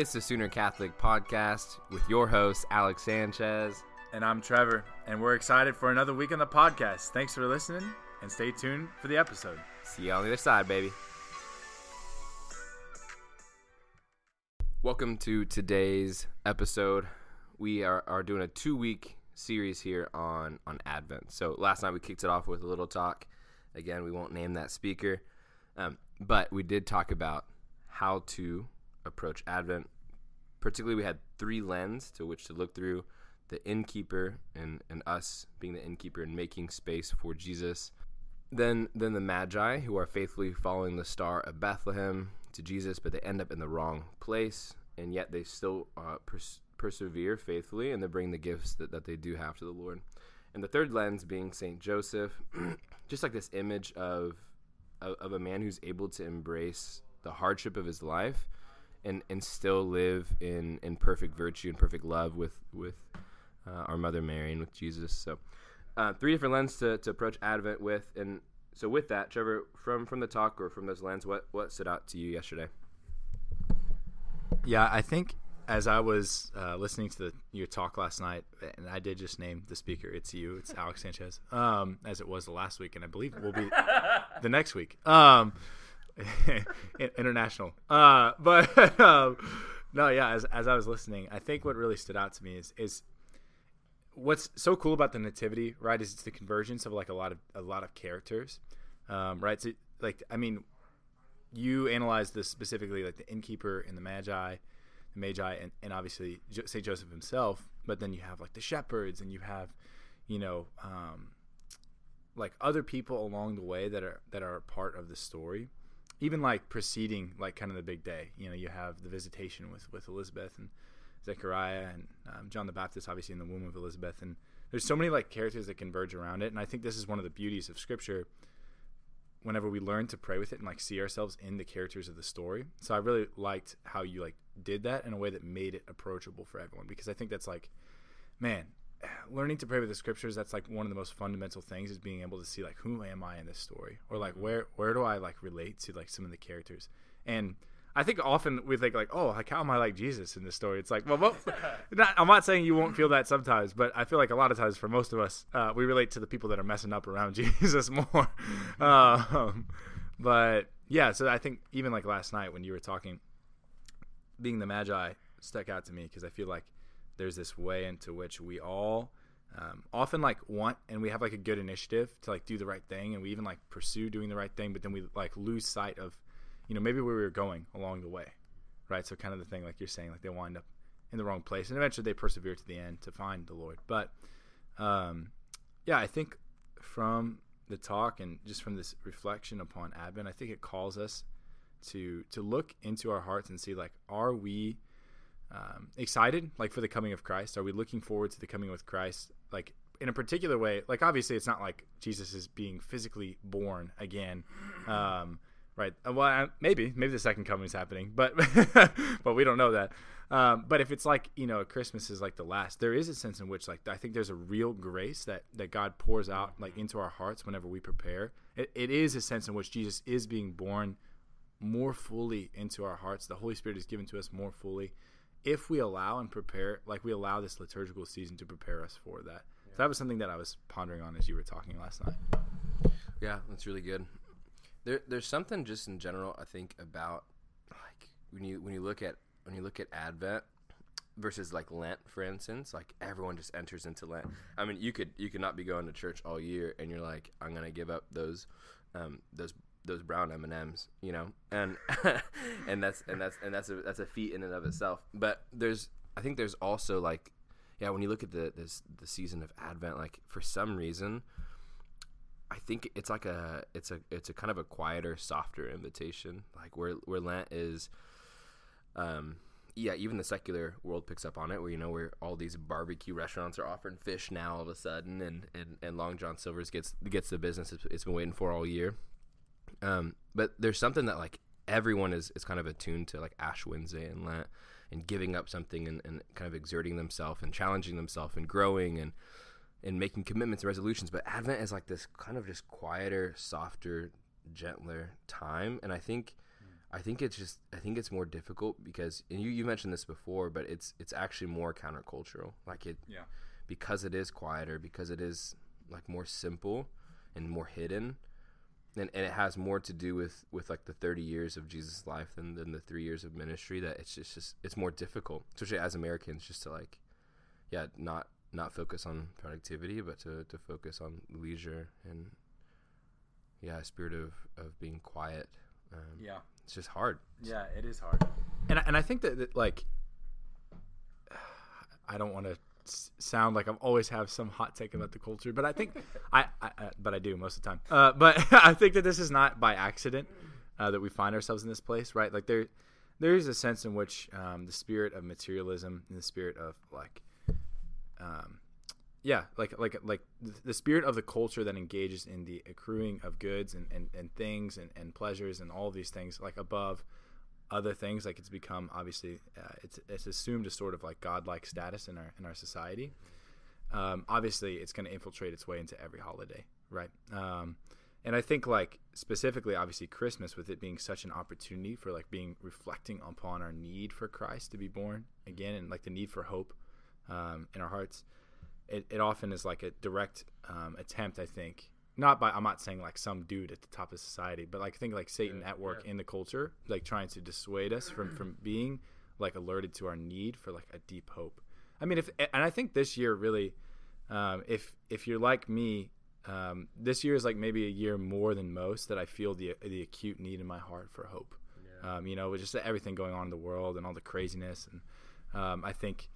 It's the Sooner Catholic Podcast with your host, Alex Sanchez. And I'm Trevor, and we're excited for another week on the podcast. Thanks for listening, and stay tuned for the episode. See you on the other side, baby. Welcome to today's episode. We are, are doing a two week series here on, on Advent. So last night we kicked it off with a little talk. Again, we won't name that speaker, um, but we did talk about how to approach Advent. Particularly, we had three lens to which to look through the innkeeper and, and us being the innkeeper and making space for Jesus. Then, then the Magi, who are faithfully following the star of Bethlehem to Jesus, but they end up in the wrong place, and yet they still uh, pers- persevere faithfully and they bring the gifts that, that they do have to the Lord. And the third lens being Saint Joseph, just like this image of, of, of a man who's able to embrace the hardship of his life and and still live in in perfect virtue and perfect love with with uh, our mother Mary and with Jesus. So, uh, three different lenses to, to approach Advent with, and so with that, Trevor, from from the talk or from those lenses, what what stood out to you yesterday? Yeah, I think as I was uh, listening to the, your talk last night, and I did just name the speaker. It's you. It's Alex Sanchez, um, as it was the last week, and I believe it will be the next week. Um, international. Uh, but um, no, yeah. As, as I was listening, I think what really stood out to me is is what's so cool about the nativity, right? Is it's the convergence of like a lot of a lot of characters, um, right? So like, I mean, you analyze this specifically, like the innkeeper and the magi, the magi, and, and obviously Saint Joseph himself. But then you have like the shepherds, and you have, you know, um, like other people along the way that are that are part of the story even like preceding like kind of the big day you know you have the visitation with with elizabeth and zechariah and um, john the baptist obviously in the womb of elizabeth and there's so many like characters that converge around it and i think this is one of the beauties of scripture whenever we learn to pray with it and like see ourselves in the characters of the story. So i really liked how you like did that in a way that made it approachable for everyone because i think that's like man learning to pray with the scriptures that's like one of the most fundamental things is being able to see like who am i in this story? Or like where where do i like relate to like some of the characters? And i think often we think like oh like how am i like jesus in this story? It's like well, well not, i'm not saying you won't feel that sometimes but i feel like a lot of times for most of us uh, we relate to the people that are messing up around jesus more. Um, but yeah so i think even like last night when you were talking being the magi stuck out to me because i feel like there's this way into which we all um, often like want and we have like a good initiative to like do the right thing and we even like pursue doing the right thing but then we like lose sight of you know maybe where we were going along the way right? So kind of the thing like you're saying like they wind up in the wrong place and eventually they persevere to the end to find the lord. But um, yeah i think from the talk and just from this reflection upon advent i think it calls us to to look into our hearts and see like are we um, excited like for the coming of Christ? Are we looking forward to the coming with Christ? Like in a particular way, like obviously it's not like Jesus is being physically born again. Um, right. Uh, well, maybe, maybe the second coming is happening, but, but we don't know that. Um, but if it's like, you know, Christmas is like the last, there is a sense in which like, I think there's a real grace that, that God pours out like into our hearts whenever we prepare. It, it is a sense in which Jesus is being born more fully into our hearts. The Holy Spirit is given to us more fully if we allow and prepare, like we allow this liturgical season to prepare us for that. Yeah. So that was something that I was pondering on as you were talking last night. Yeah, that's really good. There, there's something just in general I think about like when you when you look at when you look at Advent versus like Lent, for instance, like everyone just enters into Lent. I mean, you could you could not be going to church all year and you're like, I'm gonna give up those um, those those brown M and M's, you know, and and that's and that's and that's a that's a feat in and of itself. But there's I think there's also like yeah when you look at the this the season of Advent, like for some reason, I think it's like a it's a it's a kind of a quieter, softer invitation, like where where Lent is, um. Yeah, even the secular world picks up on it, where you know where all these barbecue restaurants are offering fish now all of a sudden, and, and, and Long John Silver's gets gets the business it's, it's been waiting for all year. Um, but there's something that like everyone is, is kind of attuned to like Ash Wednesday and Lent and giving up something and, and kind of exerting themselves and challenging themselves and growing and and making commitments and resolutions. But Advent is like this kind of just quieter, softer, gentler time. And I think I think it's just I think it's more difficult because and you you mentioned this before, but it's it's actually more countercultural. Like it Yeah. because it is quieter, because it is like more simple and more hidden. And, and it has more to do with, with like the 30 years of Jesus' life than, than the three years of ministry that it's just, just it's more difficult, especially as Americans, just to like, yeah, not not focus on productivity, but to, to focus on leisure and yeah, a spirit of, of being quiet. Um, Yeah. it's just hard. Yeah, it is hard. And I- and I think that, that like I don't want to sound like I've always have some hot take about the culture, but I think I, I, I but I do most of the time. Uh, but I think that this is not by accident uh, that we find ourselves in this place, right? Like there there is a sense in which um, the spirit of materialism and the spirit of like um, yeah like like like the spirit of the culture that engages in the accruing of goods and, and, and things and, and pleasures and all these things like above other things like it's become obviously uh, it's it's assumed a sort of like godlike status in our in our society. Um, obviously it's going to infiltrate its way into every holiday right? Um, and i think like specifically obviously christmas with it being such an opportunity for like being reflecting upon our need for christ to be born again and like the need for hope um, in our hearts it, it often is like a direct um, attempt i think not by i'm not saying like some dude at the top of society but like i think like satan at work in the culture like trying to dissuade us from from being like alerted to our need for like a deep hope. I mean if and i think this year really um, if if you're like me um, this year is like maybe a year more than most that i feel the the acute need in my heart for hope. Um, you know with just everything going on in the world and all the craziness and um, i think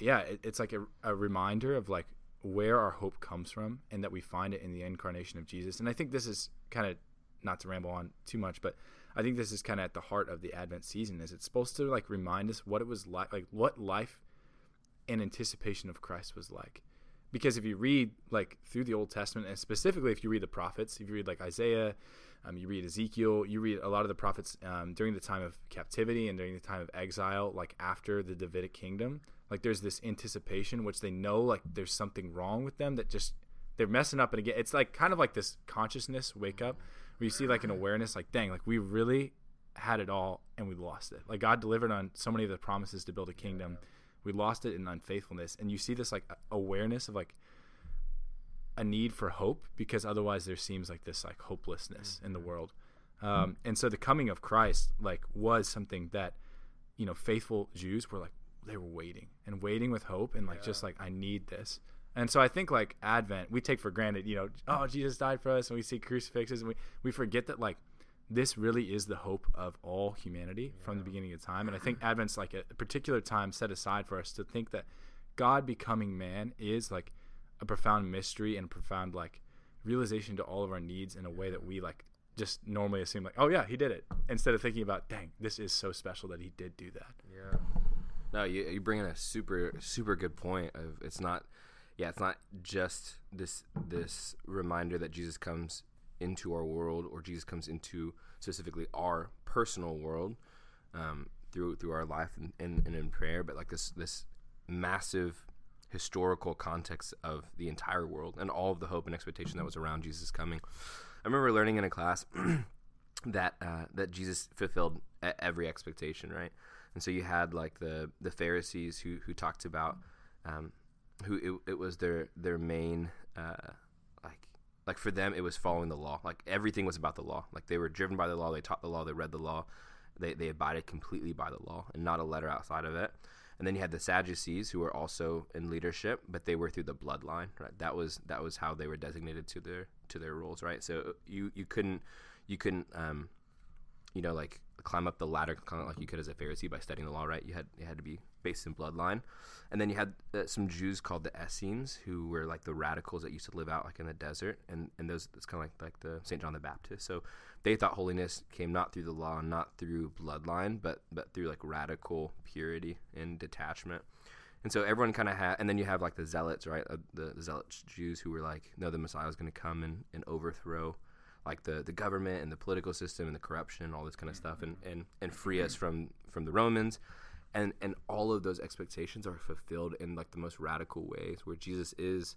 yeah, it, it's like a, a reminder of like where our hope comes from and that we find it in the incarnation of Jesus. And I think this is kind of not to ramble on too much, but I think this is kind of at the heart of the Advent season. Is it's supposed to like remind us what it was like, like what life in anticipation of Christ was like. Because if you read like through the Old Testament, and specifically if you read the prophets, if you read like Isaiah, um, you read Ezekiel, you read a lot of the prophets um, during the time of captivity and during the time of exile, like after the Davidic kingdom. Like there's this anticipation, which they know like there's something wrong with them that just they're messing up and again. It's like kind of like this consciousness wake up where you see like an awareness, like dang, like we really had it all and we lost it. Like God delivered on so many of the promises to build a kingdom. We lost it in unfaithfulness, and you see this like awareness of like a need for hope because otherwise there seems like this like hopelessness in the world. Um, and so the coming of Christ like was something that you know faithful Jews were like they were waiting and waiting with hope and like just like I need this. And so I think like Advent we take for granted, you know, oh Jesus died for us and we see crucifixes and we we forget that like this really is the hope of all humanity from the beginning of time. And I think Advent's like a particular time set aside for us to think that God becoming man is like a profound mystery and a profound like realization to all of our needs in a way that we like just normally assume like, oh yeah, he did it, instead of thinking about, dang, this is so special that he did do that. Yeah. No, you you bring in a super super good point of it's not yeah, it's not just this this reminder that Jesus comes into our world or Jesus comes into specifically our personal world um, through through our life and, and, and in prayer, but like this this massive historical context of the entire world and all of the hope and expectation that was around Jesus coming. I remember learning in a class that uh, that Jesus fulfilled every expectation, right? And so you had like the the Pharisees who who talked about um, who it, it was their their main uh, like like for them it was following the law. Like everything was about the law. Like they were driven by the law. They taught the law. They read the law. They they abided completely by the law and not a letter outside of it. And then you had the Sadducees who were also in leadership, but they were through the bloodline. Right? That was that was how they were designated to their to their roles. Right? So you you couldn't you couldn't um, you know like climb up the ladder kind of like you could as a Pharisee by studying the law. Right? You had you had to be based in bloodline. And then you had uh, some Jews called the Essenes who were like the radicals that used to live out like in the desert, and and those it's kind of like like the Saint John the Baptist. So they thought holiness came not through the law, not through bloodline, but but through like radical purity and detachment. And so everyone kind of had, and then you have like the zealots, right? Uh, the, the zealots Jews who were like, no, the Messiah is going to come and, and overthrow like the, the government and the political system and the corruption and all this kind of stuff and, and, and free us from, from the Romans. And, and all of those expectations are fulfilled in like the most radical ways where Jesus is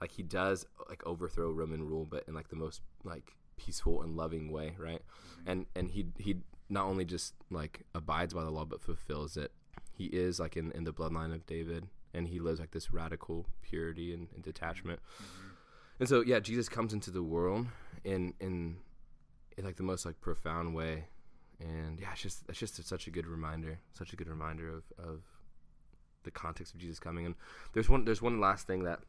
like he does like overthrow Roman rule, but in like the most like peaceful and loving way, right? And and he he not only just like abides by the law but fulfills it. He is like in, in the bloodline of David and he lives like this radical purity and, and detachment. Mm-hmm. And so yeah, Jesus comes into the world in in in like the most like profound way. And yeah, it's just it's just such a good reminder, such a good reminder of, of the context of Jesus coming. And there's one there's one last thing that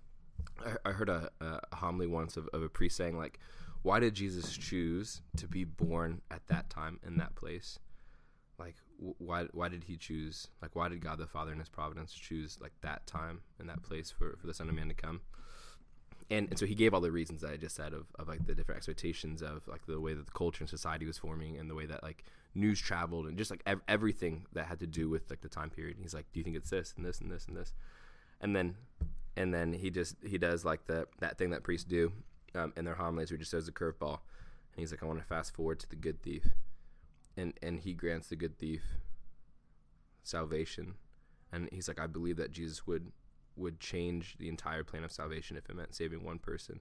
I, I heard a, a homily once of, of a priest saying like why did Jesus choose to be born at that time in that place? Like, why why did he choose? Like, why did God the Father in His providence choose like that time and that place for for the Son of Man to come? And, and so he gave all the reasons that I just said of, of like the different expectations of like the way that the culture and society was forming and the way that like news traveled and just like ev- everything that had to do with like the time period. And he's like, do you think it's this and this and this and this? And then and then he just he does like the that thing that priests do um, in their homilies where he just does a curveball, and he's like, I want to fast forward to the good thief, and and he grants the good thief salvation, and he's like, I believe that Jesus would would change the entire plan of salvation if it meant saving one person.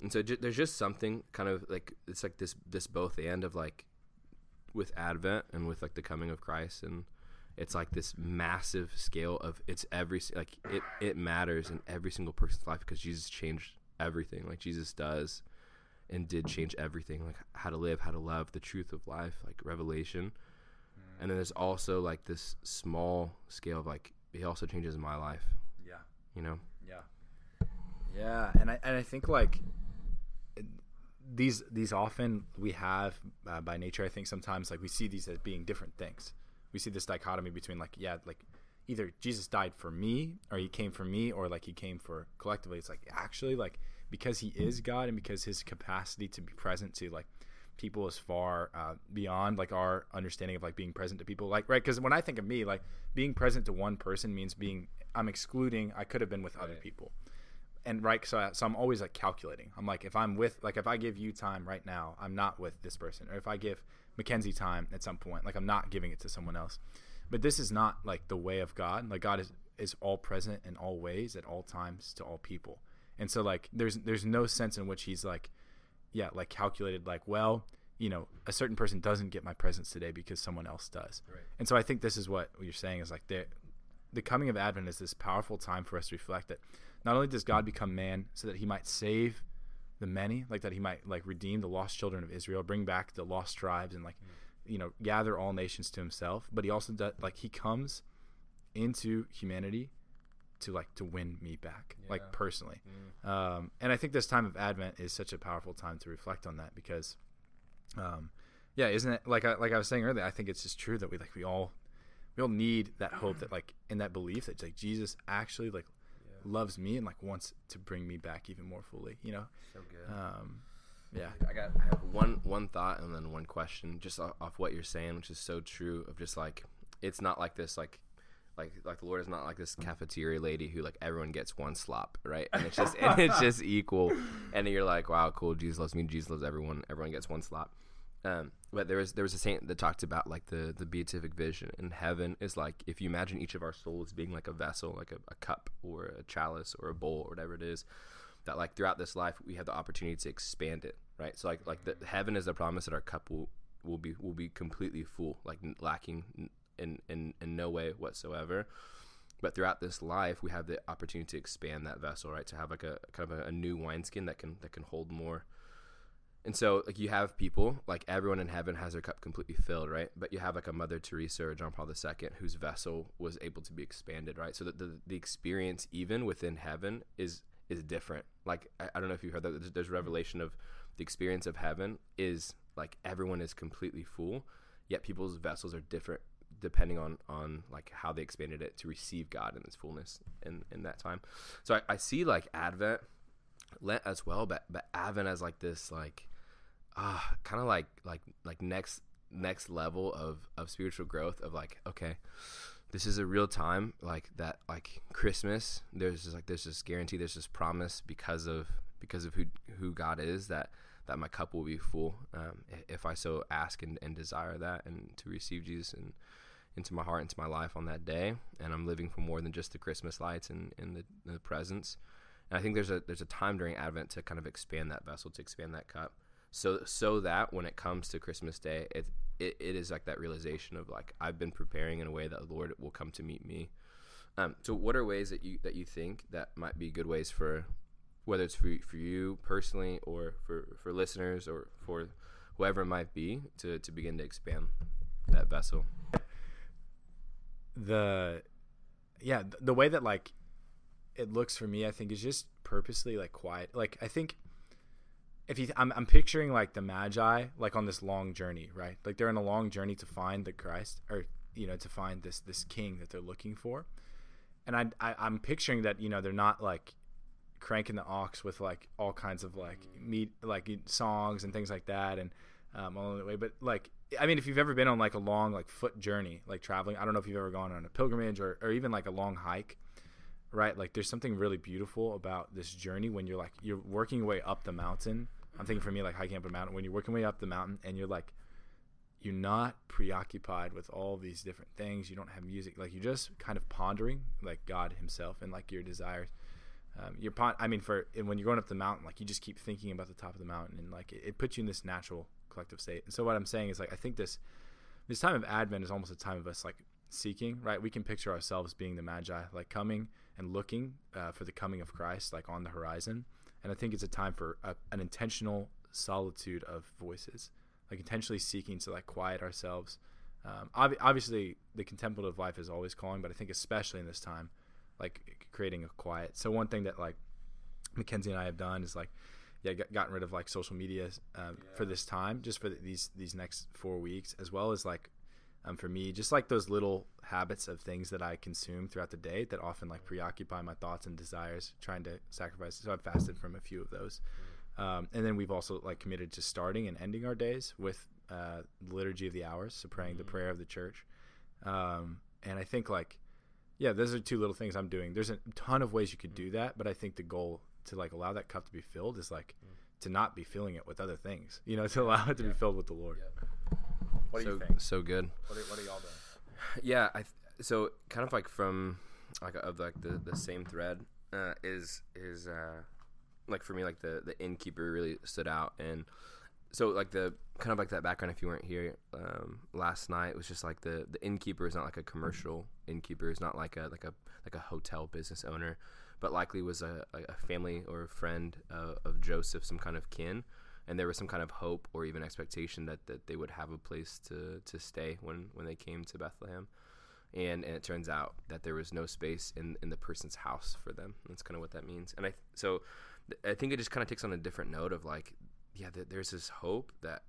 And so there's just something kind of like it's like this this both and of like with Advent and with like the coming of Christ and it's like this massive scale of it's every like it it matters in every single person's life because Jesus changed everything like Jesus does and did change everything like how to live how to love the truth of life like revelation mm. and then there's also like this small scale of like he also changes my life you know? Yeah. Yeah and i and i think like these these often we have uh, by nature i think sometimes like we see these as being different things. We see this dichotomy between like yeah like either jesus died for me or he came for me or like he came for collectively. It's like actually like because he is God and because his capacity to be present to like people as far uh, beyond like our understanding of like being present to people like right? Because when I think of me like being present to one person means being I'm excluding I could have been with right. other people. And right so, I, so I'm always like calculating. I'm like if I'm with like if I give you time right now I'm not with this person. Or if I give Mackenzie time at some point like I'm not giving it to someone else. But this is not like the way of God. Like God is is all present in all ways at all times to all people. And so like there's there's no sense in which he's like yeah like calculated like well you know a certain person doesn't get my presence today because someone else does right. and so i think this is what you're saying is like the the coming of advent is this powerful time for us to reflect that not only does god become man so that he might save the many like that he might like redeem the lost children of israel bring back the lost tribes and like mm. you know gather all nations to himself but he also does like he comes into humanity to like to win me back, yeah. like personally. Mm. Um, and I think this time of Advent is such a powerful time to reflect on that because, um, yeah, isn't it like I, like I was saying earlier? I think it's just true that we like we all we all need that hope that like in that belief that like Jesus actually like yeah. loves me and like wants to bring me back even more fully. You know. So good. Um, yeah. I got I have one one thought and then one question just off, off what you're saying, which is so true. Of just like it's not like this like like like the Lord is not like this cafeteria lady who like everyone gets one slop, right? And it's just and it's just equal. And you're like, wow, cool. Jesus loves me. Jesus loves everyone. Everyone gets one slop. Um, but there was there was a saint that talked about like the the beatific vision in heaven is like if you imagine each of our souls being like a vessel, like a, a cup or a chalice or a bowl or whatever it is, that like throughout this life we have the opportunity to expand it, right? So like like the heaven is the promise that our cup will will be will be completely full, like lacking in, in, in no way whatsoever. But throughout this life, we have the opportunity to expand that vessel, right? To have like a kind of a, a new wineskin that can that can hold more. And so, like, you have people, like, everyone in heaven has their cup completely filled, right? But you have, like, a Mother Teresa or John Paul II whose vessel was able to be expanded, right? So that the, the experience, even within heaven, is is different. Like, I, I don't know if you heard that. There's, there's revelation of the experience of heaven is, like, everyone is completely full, yet people's vessels are different depending on on like how they expanded it to receive God in its fullness in in that time. So I, I see like Advent, Lent as well, but but Advent as like this like ah uh, kind of like like like next next level of of spiritual growth of like okay this is a real time like that like christmas there's just like there's this guarantee there's this promise because of because of who who god is that that my cup will be full um, if i so ask and, and desire that and to receive jesus and into my heart, into my life on that day, and I'm living for more than just the Christmas lights and, and the, the presents. And I think there's a there's a time during Advent to kind of expand that vessel, to expand that cup. so so that when it comes to Christmas Day, it, it it is like that realization of like I've been preparing in a way that the Lord will come to meet me. Um, so what are ways that you that you think that might be good ways for whether it's for for you personally or for for listeners or for whoever it might be to to begin to expand that vessel? The yeah, th- the way that like it looks for me, I think is just purposely like quiet. Like I think if you, I'm, I'm picturing like the Magi like on this long journey, right? Like they're in a long journey to find the Christ, or you know, to find this this King that they're looking for. And I, I I'm picturing that you know they're not like cranking the ox with like all kinds of like meat like songs and things like that and um, along the way. But like, I mean, if you've ever been on like a long like foot journey, like traveling, I don't know if you've ever gone on a pilgrimage or, or even like a long hike, right? Like, there's something really beautiful about this journey when you're like you're working your way up the mountain. I'm thinking for me like hiking up a mountain when you're working your way up the mountain and you're like you're not preoccupied with all these different things. You don't have music. Like you're just kind of pondering like God Himself and like your desires. Um, you're pon- I mean, for when you're going up the mountain, like you just keep thinking about the top of the mountain, and like it, it puts you in this natural collective state. And so what I'm saying is like I think this this time of Advent is almost a time of us like seeking. Right? We can picture ourselves being the Magi, like coming and looking uh, for the coming of Christ, like on the horizon. And I think it's a time for a, an intentional solitude of voices like intentionally seeking to like quiet ourselves. Um, ob- obviously, the contemplative life is always calling, but I think especially in this time, like creating a quiet. So one thing that like Mackenzie and I have done is like, yeah, got, gotten rid of like social media um, yeah. for this time, just for the, these these next four weeks, as well as like um, for me, just like those little habits of things that I consume throughout the day that often like preoccupy my thoughts and desires, trying to sacrifice. So I've fasted from a few of those. Um, and then we've also like committed to starting and ending our days with uh, the liturgy of the hours, so praying mm-hmm. the prayer of the church. Um, and I think like, yeah, those are two little things I'm doing. There's a ton of ways you could do mm-hmm. that, but I think the goal to like allow that cup to be filled is like mm. to not be filling it with other things. You know, to allow it to yeah. be filled with the Lord. Yeah. What do so, you think? So good. What are, what are y'all doing? Yeah, I th- so kind of like from like of like the the same thread uh, is is uh, like for me like the the innkeeper really stood out and so like the kind of like that background if you weren't here um, last night was just like the the innkeeper is not like a commercial innkeeper is not like a like a like a hotel business owner but likely was a, a family or a friend uh, of joseph some kind of kin. And there was some kind of hope or even expectation that, that they would have a place to, to stay when, when they came to bethlehem. And, and it turns out that there was no space in, in the person's house for them. That's kind of what that means. And i so I think it just kind of takes on a different note of like, yeah, there's this hope that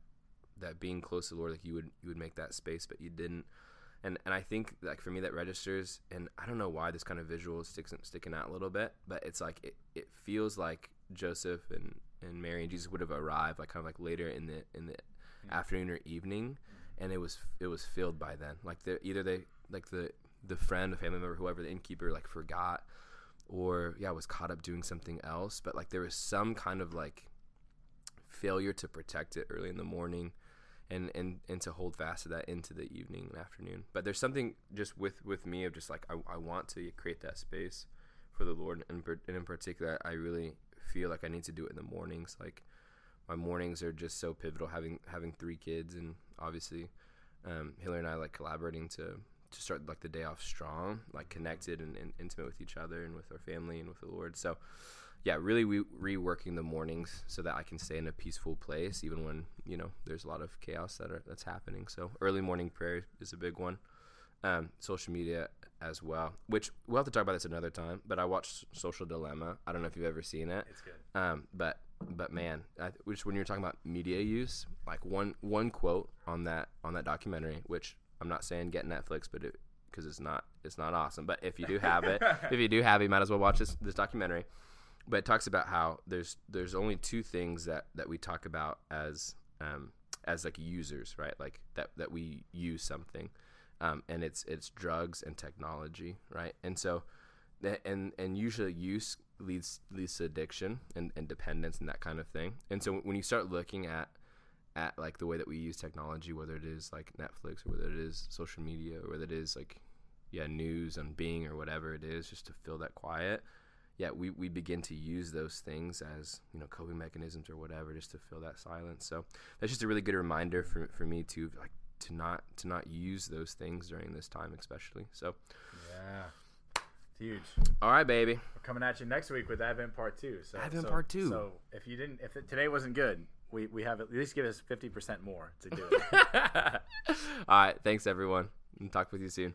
that being close to the Lord, like you would you would make that space, but you didn't. And and I think like for me that registers, and I don't know why this kind of visual sticks, sticking out a little bit, but it's like it, it feels like Joseph and, and Mary and Jesus would have arrived like kind of like later in the in the mm-hmm. afternoon or evening, and it was it was filled by then. Like the either they like the the friend, the family member, whoever the innkeeper like forgot or yeah was caught up doing something else but like there was some kind of like failure to protect it early in the morning and and and to hold fast to that into the evening and afternoon but there's something just with with me of just like i, I want to create that space for the lord and, and in particular i really feel like i need to do it in the mornings like my mornings are just so pivotal having having three kids and obviously um, Hillary and I like collaborating to to start like the day off strong, like connected and, and, intimate with each other and with our family and with the Lord. So, yeah, really we reworking the mornings so that I can stay in a peaceful place, even when you know there's a lot of chaos that are that's happening. So, early morning prayer is a big one. Um, social media as well, which we'll have to talk about this another time. But I watched Social Dilemma. I don't know if you've ever seen it. It's good. Um, but but man, I, which when you're talking about media use, like one one quote on that on that documentary, which I'm not saying get Netflix, but because it, it's not it's not awesome. But if you do have it, if you do have it, you might as well watch this this documentary. But it talks about how there's there's only two things that that we talk about as um, as like users, right? Like that that we use something, um, and it's it's drugs and technology, right? And so, and and usually use leads leads to addiction and, and dependence and that kind of thing. And so when you start looking at at like the way that we use technology, whether it is like Netflix or whether it is social media or whether it is like yeah news and Bing or whatever it is, just to fill that quiet. Yeah, we, we begin to use those things as you know coping mechanisms or whatever, just to fill that silence. So that's just a really good reminder for, for me to like to not to not use those things during this time, especially. So Yeah. It's huge. all right, baby. We're coming at you next week with Advent Part Two. So Advent so- Part Two. So if you didn't, if it, today wasn't good, we we have at least give us fifty percent more to do it. all right, thanks everyone, and talk with you soon.